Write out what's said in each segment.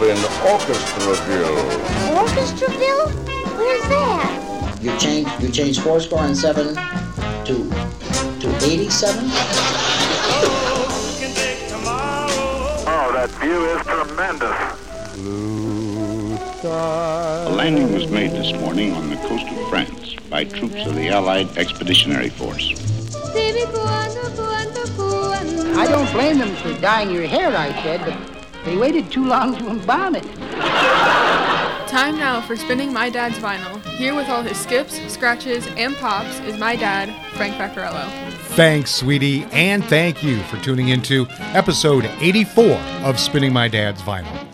out in Orchestraville. Orchestraville? Where's that? You change you change four score and seven to to eighty-seven. Oh, that view is tremendous. A landing was made this morning on the coast of France by troops of the Allied Expeditionary Force. I don't blame them for dyeing your hair, I said, but they waited too long to embalm it. Time now for spinning my dad's vinyl. Here with all his skips, scratches, and pops is my dad, Frank Vaccarello. Thanks, sweetie, and thank you for tuning into episode 84 of Spinning My Dad's Vinyl.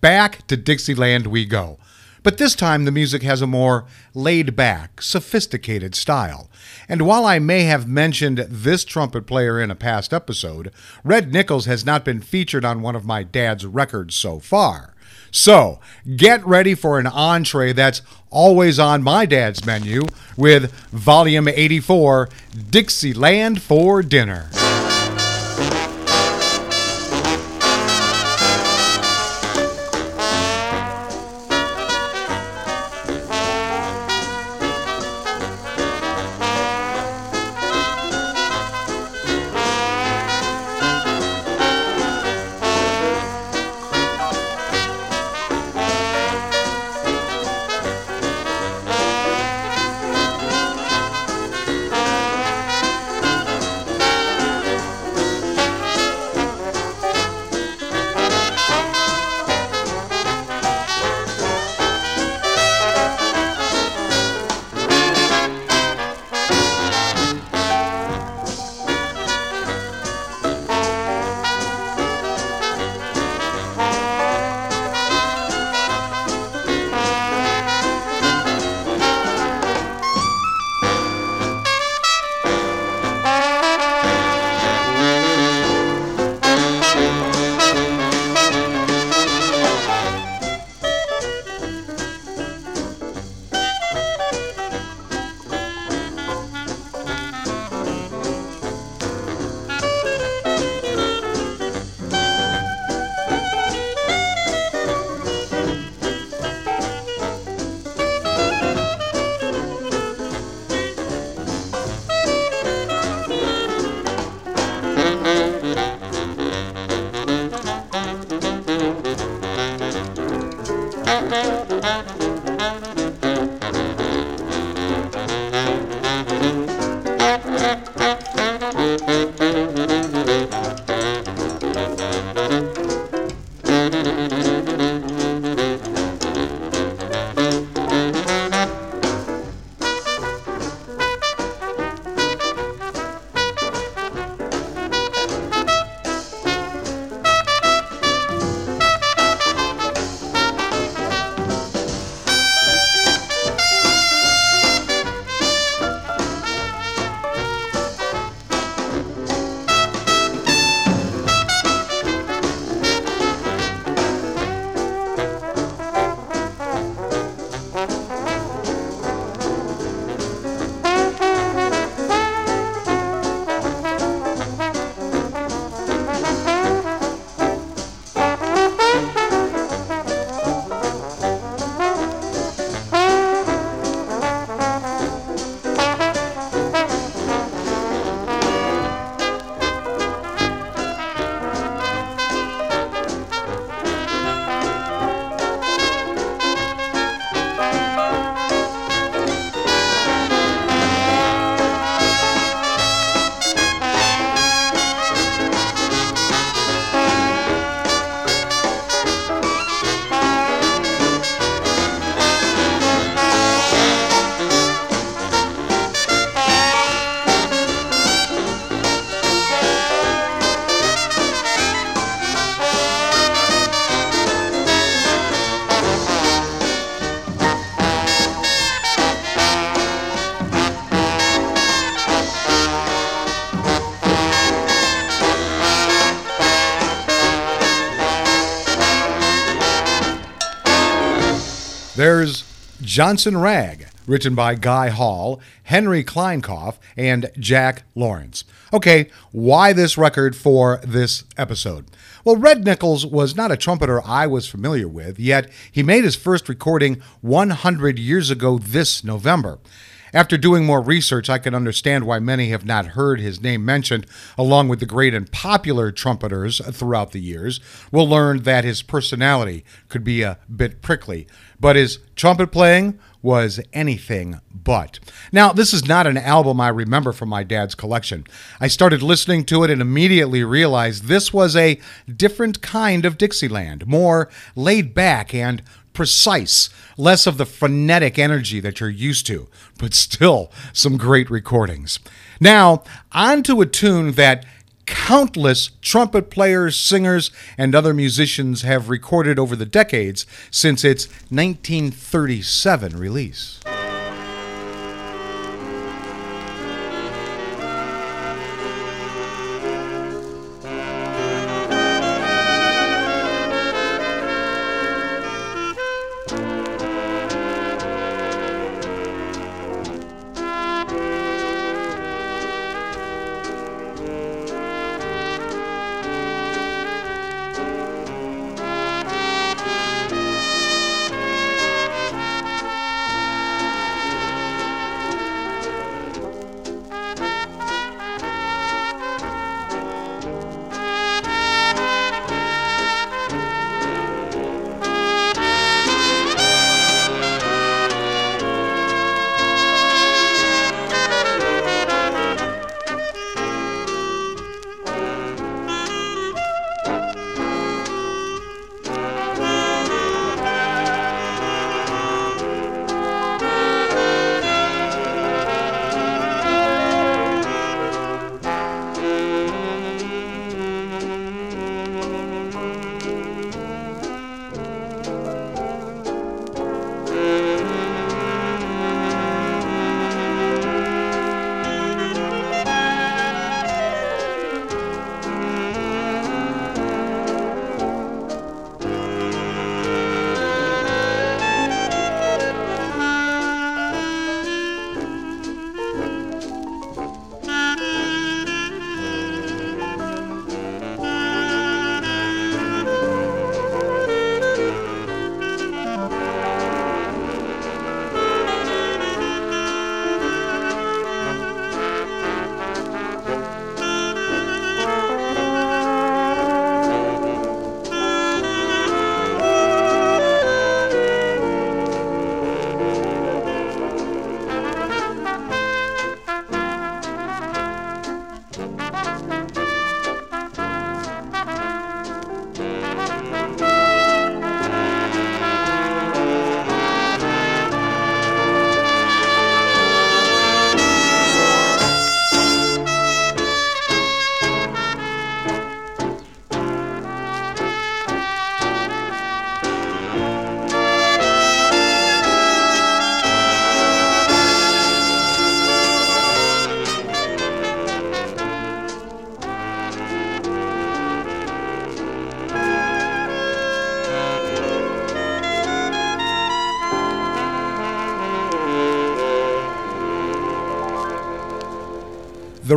Back to Dixieland we go. But this time the music has a more laid back, sophisticated style. And while I may have mentioned this trumpet player in a past episode, Red Nichols has not been featured on one of my dad's records so far. So get ready for an entree that's always on my dad's menu with Volume 84 Dixieland for Dinner. There's Johnson Rag, written by Guy Hall, Henry Kleinkauf, and Jack Lawrence. Okay, why this record for this episode? Well, Red Nichols was not a trumpeter I was familiar with, yet he made his first recording 100 years ago this November. After doing more research, I can understand why many have not heard his name mentioned, along with the great and popular trumpeters throughout the years. We'll learn that his personality could be a bit prickly but his trumpet playing was anything but. Now, this is not an album I remember from my dad's collection. I started listening to it and immediately realized this was a different kind of Dixieland, more laid back and precise, less of the frenetic energy that you're used to, but still some great recordings. Now, on to a tune that countless trumpet players, singers, and other musicians have recorded over the decades since its 1937 release.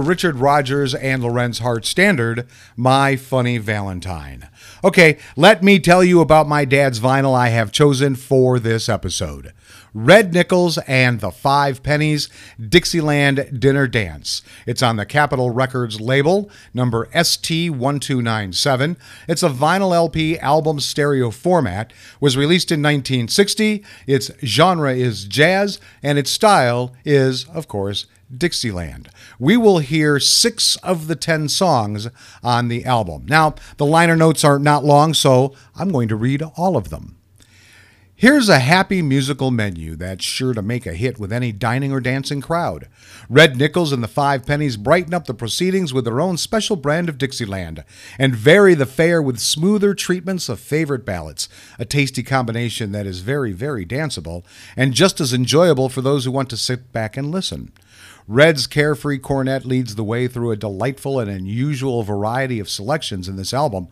Richard Rodgers and Lorenz Hart standard, My Funny Valentine. Okay, let me tell you about my dad's vinyl I have chosen for this episode. Red Nichols and the Five Pennies Dixieland Dinner Dance. It's on the Capitol Records label, number ST1297. It's a vinyl LP album stereo format, was released in 1960. Its genre is jazz, and its style is, of course, Dixieland. We will hear six of the ten songs on the album. Now, the liner notes are not long, so I'm going to read all of them. Here's a happy musical menu that's sure to make a hit with any dining or dancing crowd. Red Nichols and the Five Pennies brighten up the proceedings with their own special brand of Dixieland and vary the fare with smoother treatments of favorite ballads, a tasty combination that is very, very danceable and just as enjoyable for those who want to sit back and listen. Red's carefree cornet leads the way through a delightful and unusual variety of selections in this album,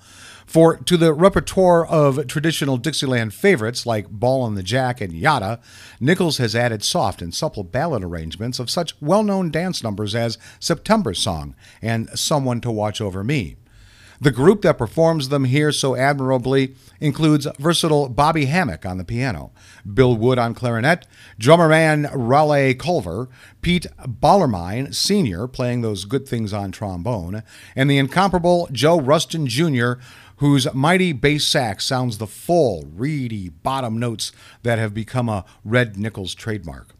For to the repertoire of traditional Dixieland favorites like Ballin' the Jack and Yada, Nichols has added soft and supple ballad arrangements of such well known dance numbers as September Song and Someone to Watch Over Me. The group that performs them here so admirably includes versatile Bobby Hammack on the piano, Bill Wood on clarinet, drummer man Rollie Culver, Pete Beilmann Sr. playing those good things on trombone, and the incomparable Joe Rushton Jr., whose mighty bass sax sounds the full, reedy bottom notes that have become a Red Nichols trademark.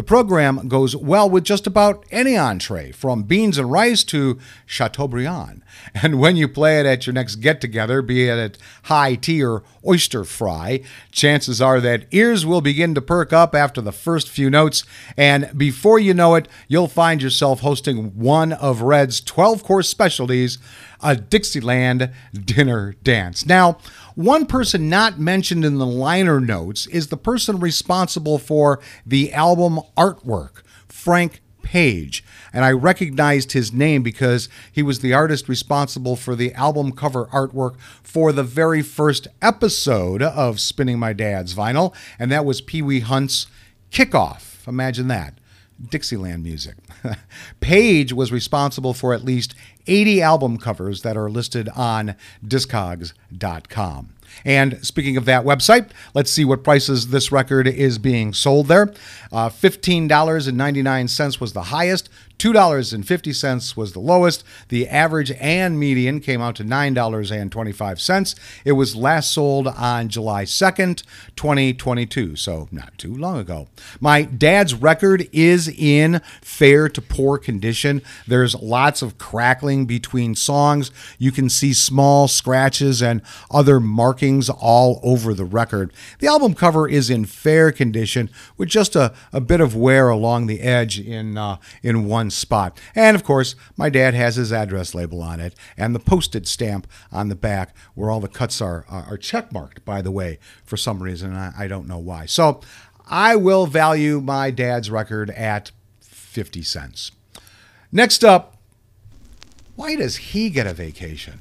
The program goes well with just about any entree, from beans and rice to Chateaubriand. And when you play it at your next get together, be it at high tea or oyster fry, chances are that ears will begin to perk up after the first few notes. And before you know it, you'll find yourself hosting one of Red's 12 course specialties a Dixieland dinner dance. Now, one person not mentioned in the liner notes is the person responsible for the album artwork, Frank Page. And I recognized his name because he was the artist responsible for the album cover artwork for the very first episode of Spinning My Dad's Vinyl, and that was Pee Wee Hunt's Kickoff. Imagine that. Dixieland music. Page was responsible for at least 80 album covers that are listed on Discogs.com. And speaking of that website, let's see what prices this record is being sold there. Uh, $15.99 was the highest, $2.50 was the lowest. The average and median came out to $9.25. It was last sold on July 2nd, 2022, so not too long ago. My dad's record is in fair to poor condition. There's lots of crackling between songs. You can see small scratches and other markings all over the record. The album cover is in fair condition with just a, a bit of wear along the edge in, uh, in one spot. And of course, my dad has his address label on it and the posted stamp on the back where all the cuts are, are check marked, by the way, for some reason. I, I don't know why. So I will value my dad's record at 50 cents. Next up, why does he get a vacation?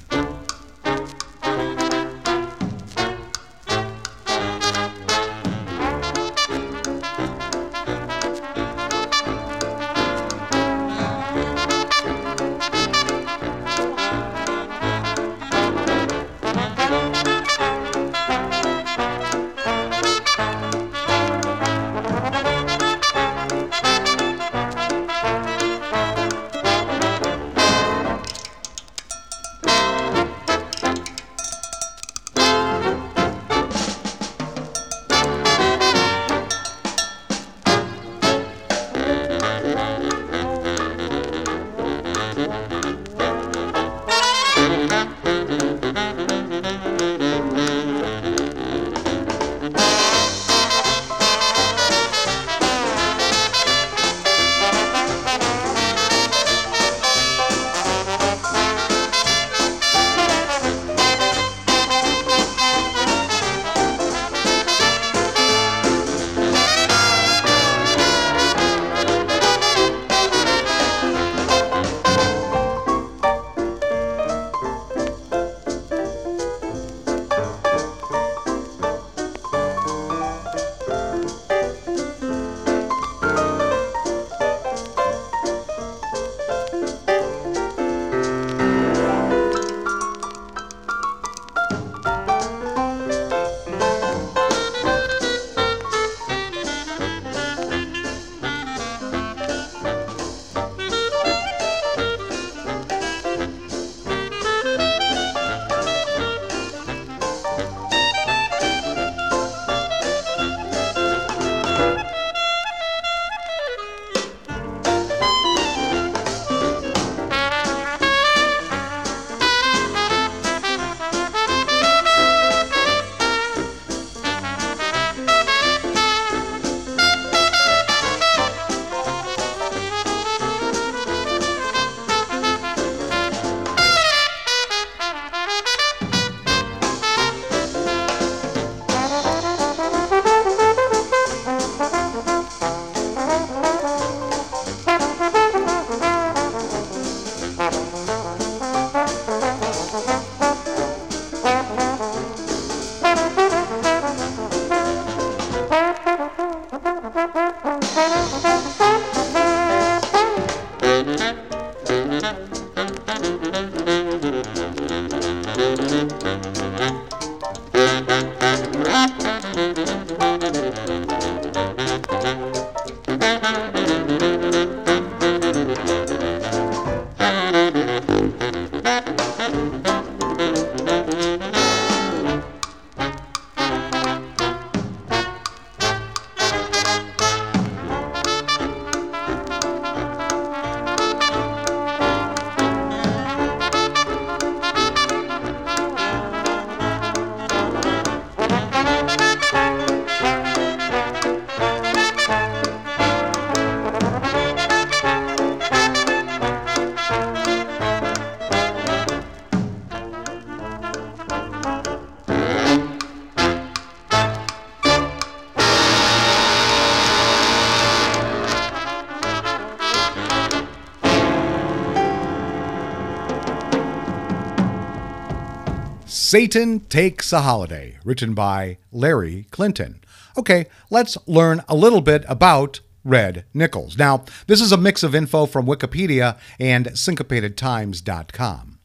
Satan Takes a Holiday, written by Larry Clinton. Okay, let's learn a little bit about Red Nichols. Now, this is a mix of info from Wikipedia and syncopatedtimes.com.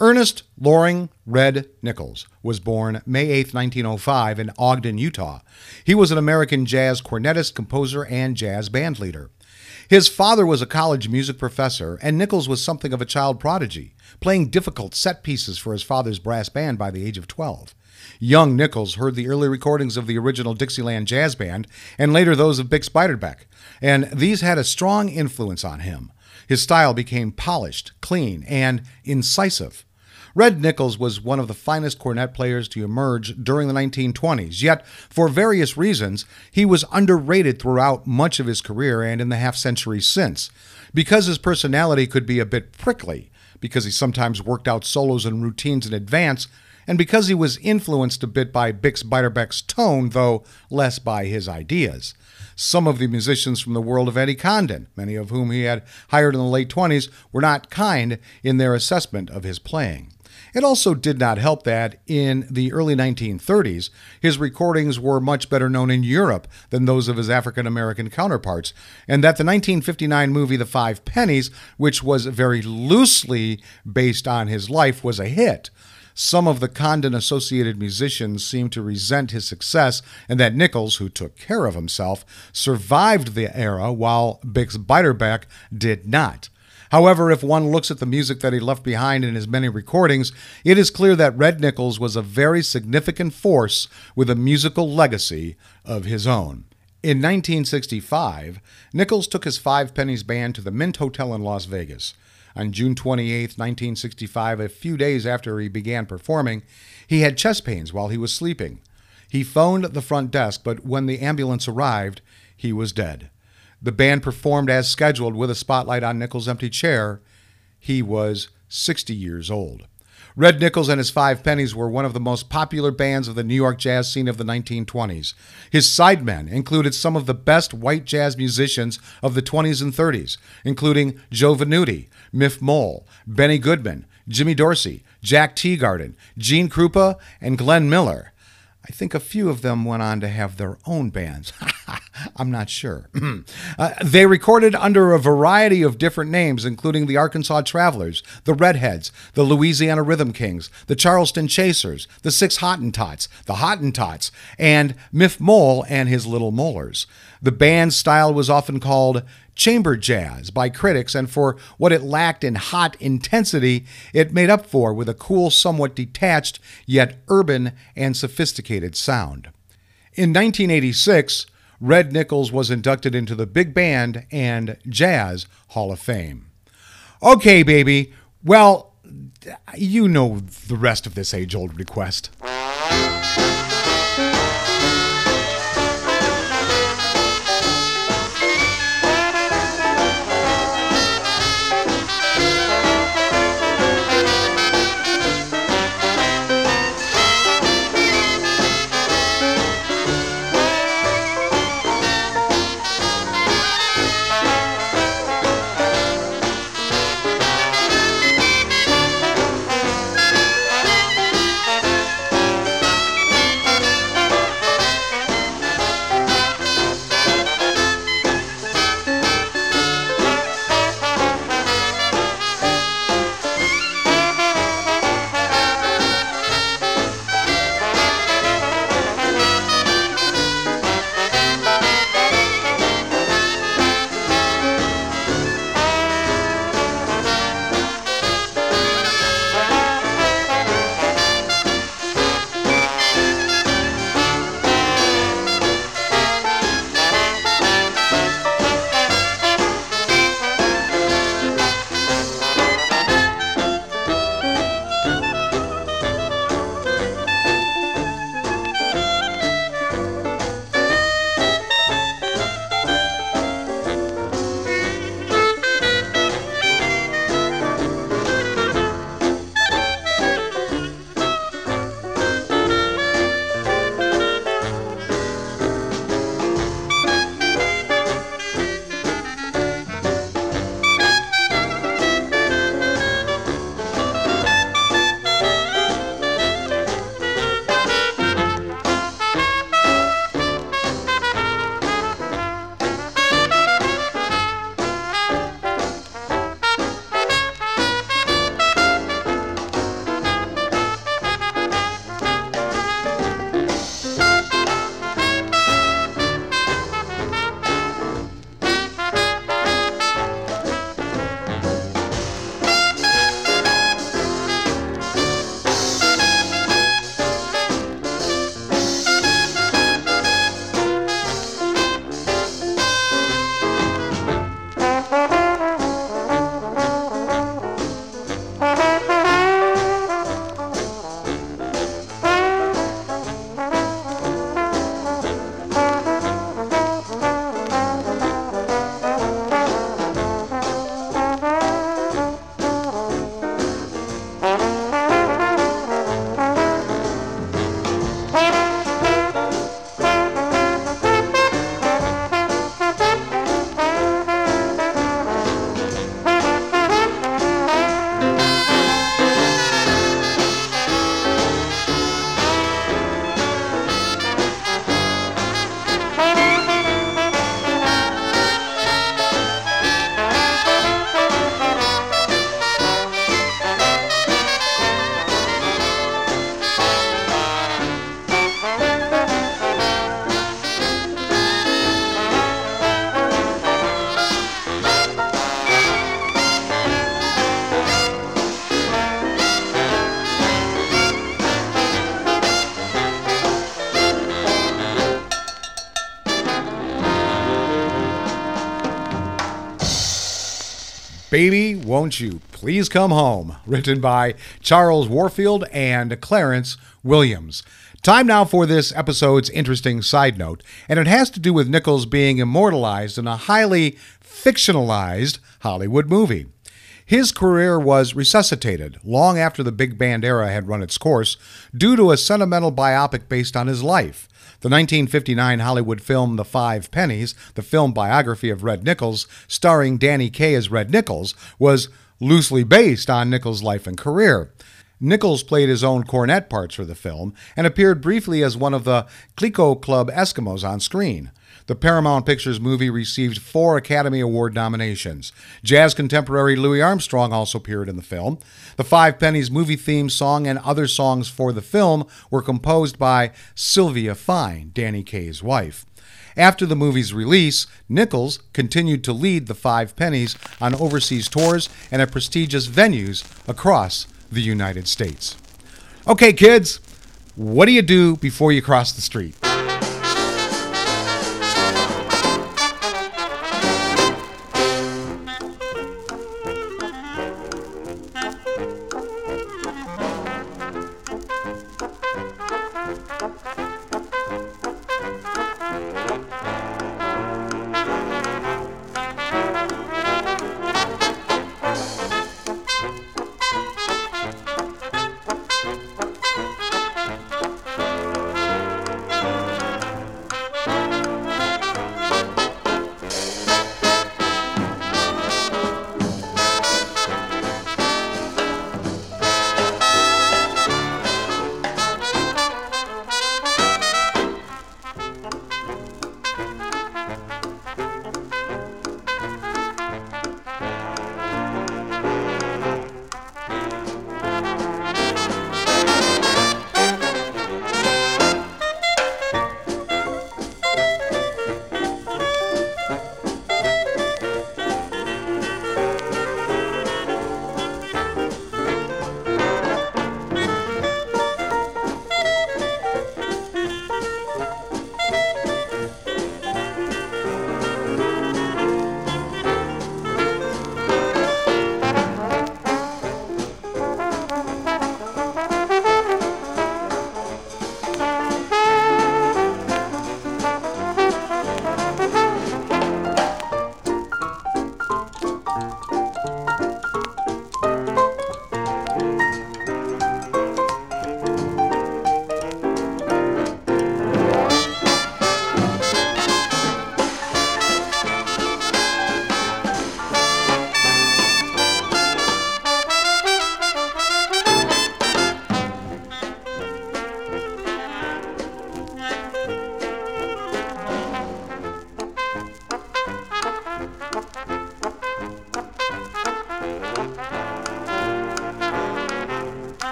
Ernest Loring Red Nichols was born May 8, 1905, in Ogden, Utah. He was an American jazz cornetist, composer, and jazz band leader. His father was a college music professor, and Nichols was something of a child prodigy playing difficult set pieces for his father's brass band by the age of 12. Young Nichols heard the early recordings of the original Dixieland Jazz Band and later those of Bix Beiderbecke, and these had a strong influence on him. His style became polished, clean, and incisive. Red Nichols was one of the finest cornet players to emerge during the 1920s, yet, for various reasons, he was underrated throughout much of his career and in the half century since. Because his personality could be a bit prickly, because he sometimes worked out solos and routines in advance, and because he was influenced a bit by Bix Beiderbecke's tone, though less by his ideas. Some of the musicians from the world of Eddie Condon, many of whom he had hired in the late 20s, were not kind in their assessment of his playing. It also did not help that in the early 1930s, his recordings were much better known in Europe than those of his African American counterparts, and that the 1959 movie The Five Pennies, which was very loosely based on his life, was a hit. Some of the Condon associated musicians seemed to resent his success, and that Nichols, who took care of himself, survived the era while Bix Beiderbecke did not. However, if one looks at the music that he left behind in his many recordings, it is clear that Red Nichols was a very significant force with a musical legacy of his own. In 1965, Nichols took his Five Pennies band to the Mint Hotel in Las Vegas. On June 28, 1965, a few days after he began performing, he had chest pains while he was sleeping. He phoned the front desk, but when the ambulance arrived, he was dead. The band performed as scheduled with a spotlight on Nichols' empty chair. He was 60 years old. Red Nichols and his Five Pennies were one of the most popular bands of the New York jazz scene of the 1920s. His sidemen included some of the best white jazz musicians of the 20s and 30s, including Joe Venuti, Miff Mole, Benny Goodman, Jimmy Dorsey, Jack Teagarden, Gene Krupa, and Glenn Miller. I think a few of them went on to have their own bands. I'm not sure. uh, they recorded under a variety of different names, including the Arkansas Travelers, the Redheads, the Louisiana Rhythm Kings, the Charleston Chasers, the Six Hottentots, the Hottentots, and Miff Mole and his Little Molars. The band's style was often called chamber jazz by critics, and for what it lacked in hot intensity, it made up for with a cool, somewhat detached, yet urban and sophisticated sound. In 1986, Red Nichols was inducted into the Big Band and Jazz Hall of Fame. Okay, baby. Well, you know the rest of this age old request. Baby, Won't You Please Come Home, written by Charles Warfield and Clarence Williams. Time now for this episode's interesting side note, and it has to do with Nichols being immortalized in a highly fictionalized Hollywood movie. His career was resuscitated long after the big band era had run its course due to a sentimental biopic based on his life. The 1959 Hollywood film The Five Pennies, the film biography of Red Nichols, starring Danny Kaye as Red Nichols, was loosely based on Nichols' life and career. Nichols played his own cornet parts for the film and appeared briefly as one of the Clicquot Club Eskimos on screen. The Paramount Pictures movie received four Academy Award nominations. Jazz contemporary Louis Armstrong also appeared in the film. The Five Pennies movie theme song and other songs for the film were composed by Sylvia Fine, Danny Kaye's wife. After the movie's release, Nichols continued to lead the Five Pennies on overseas tours and at prestigious venues across the United States. Okay, kids, what do you do before you cross the street?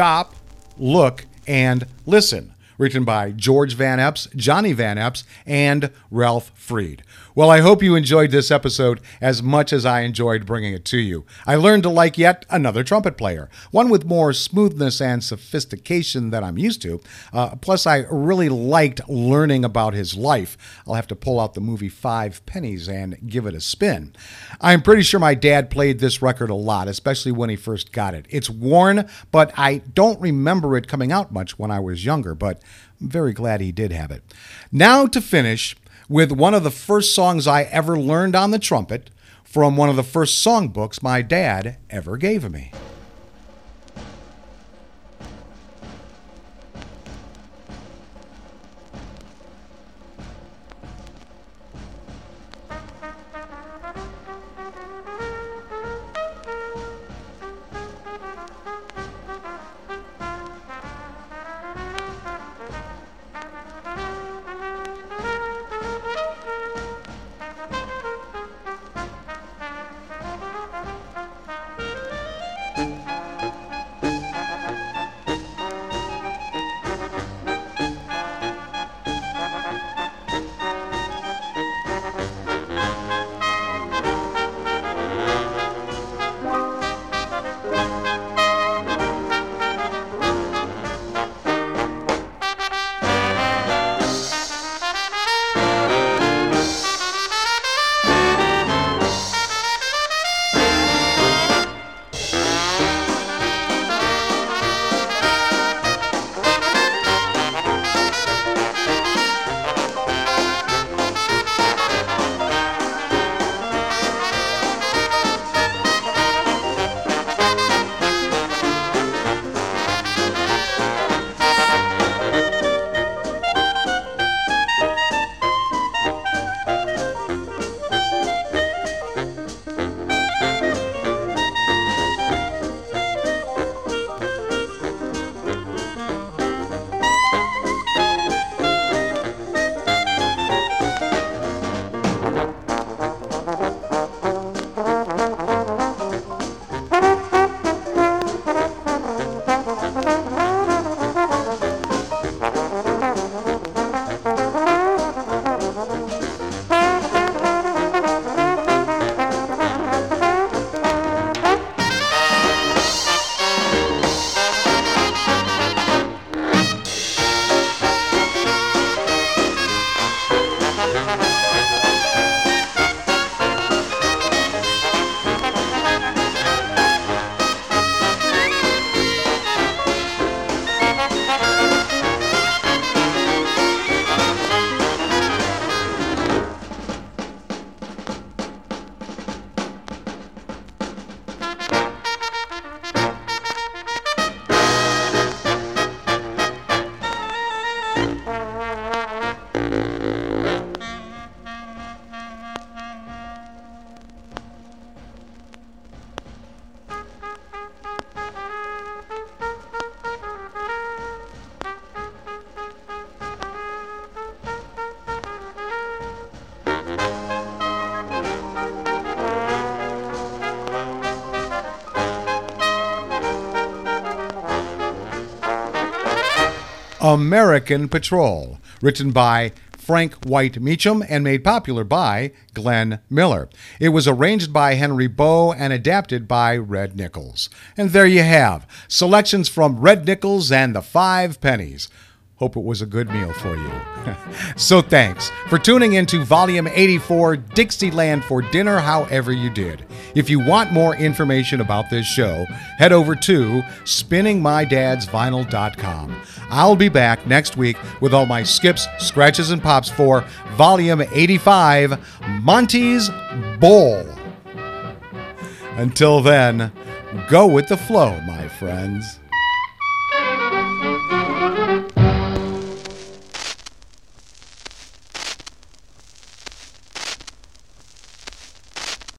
Stop, Look, and Listen, written by George Van Eps, Johnny Van Eps, and Ralph Freed. Well, I hope you enjoyed this episode as much as I enjoyed bringing it to you. I learned to like yet another trumpet player, one with more smoothness and sophistication than I'm used to. Uh, plus, I really liked learning about his life. I'll have to pull out the movie Five Pennies and give it a spin. I'm pretty sure my dad played this record a lot, especially when he first got it. It's worn, but I don't remember it coming out much when I was younger, but I'm very glad he did have it. Now to finish, with one of the first songs I ever learned on the trumpet from one of the first songbooks my dad ever gave me. American Patrol, written by Frank White Meacham and made popular by Glenn Miller. It was arranged by Henry Beau and adapted by Red Nichols. And there you have selections from Red Nichols and the Five Pennies. Hope it was a good meal for you. so thanks for tuning into Volume 84 Dixieland for Dinner, however you did. If you want more information about this show, head over to spinningmydadsvinyl.com. I'll be back next week with all my skips, scratches, and pops for Volume 85 Monty's Bowl. Until then, go with the flow, my friends.